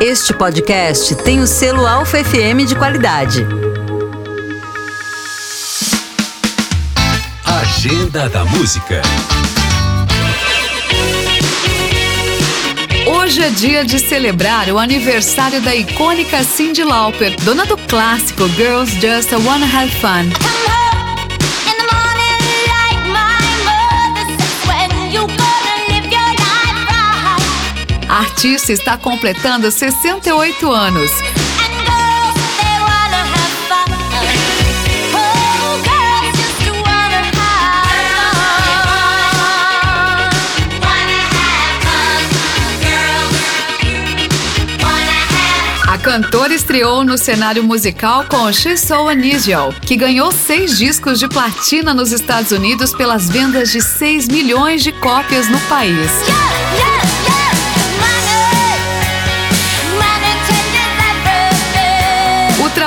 Este podcast tem o selo Alfa FM de qualidade. Agenda da Música. Hoje é dia de celebrar o aniversário da icônica Cyndi Lauper, dona do clássico Girls Just Wanna Have Fun. A artista está completando 68 anos. A cantora estreou no cenário musical com She's So Unusual, que ganhou seis discos de platina nos Estados Unidos pelas vendas de 6 milhões de cópias no país. O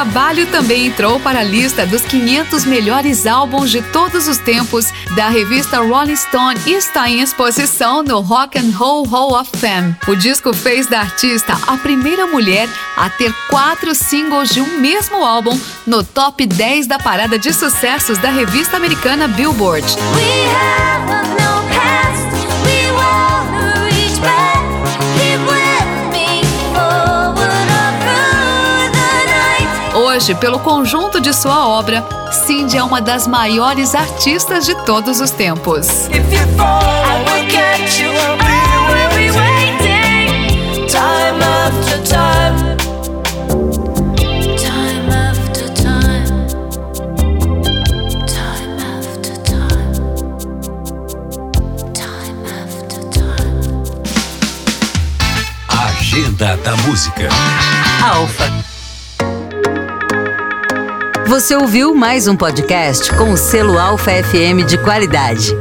trabalho também entrou para a lista dos 500 melhores álbuns de todos os tempos da revista Rolling Stone e está em exposição no Rock and Roll Hall of Fame. O disco fez da artista a primeira mulher a ter quatro singles de um mesmo álbum no top 10 da parada de sucessos da revista americana Billboard. Hoje, pelo conjunto de sua obra, Cindy é uma das maiores artistas de todos os tempos. Agenda da Música. Alfa. Você ouviu mais um podcast com o selo Alfa FM de qualidade.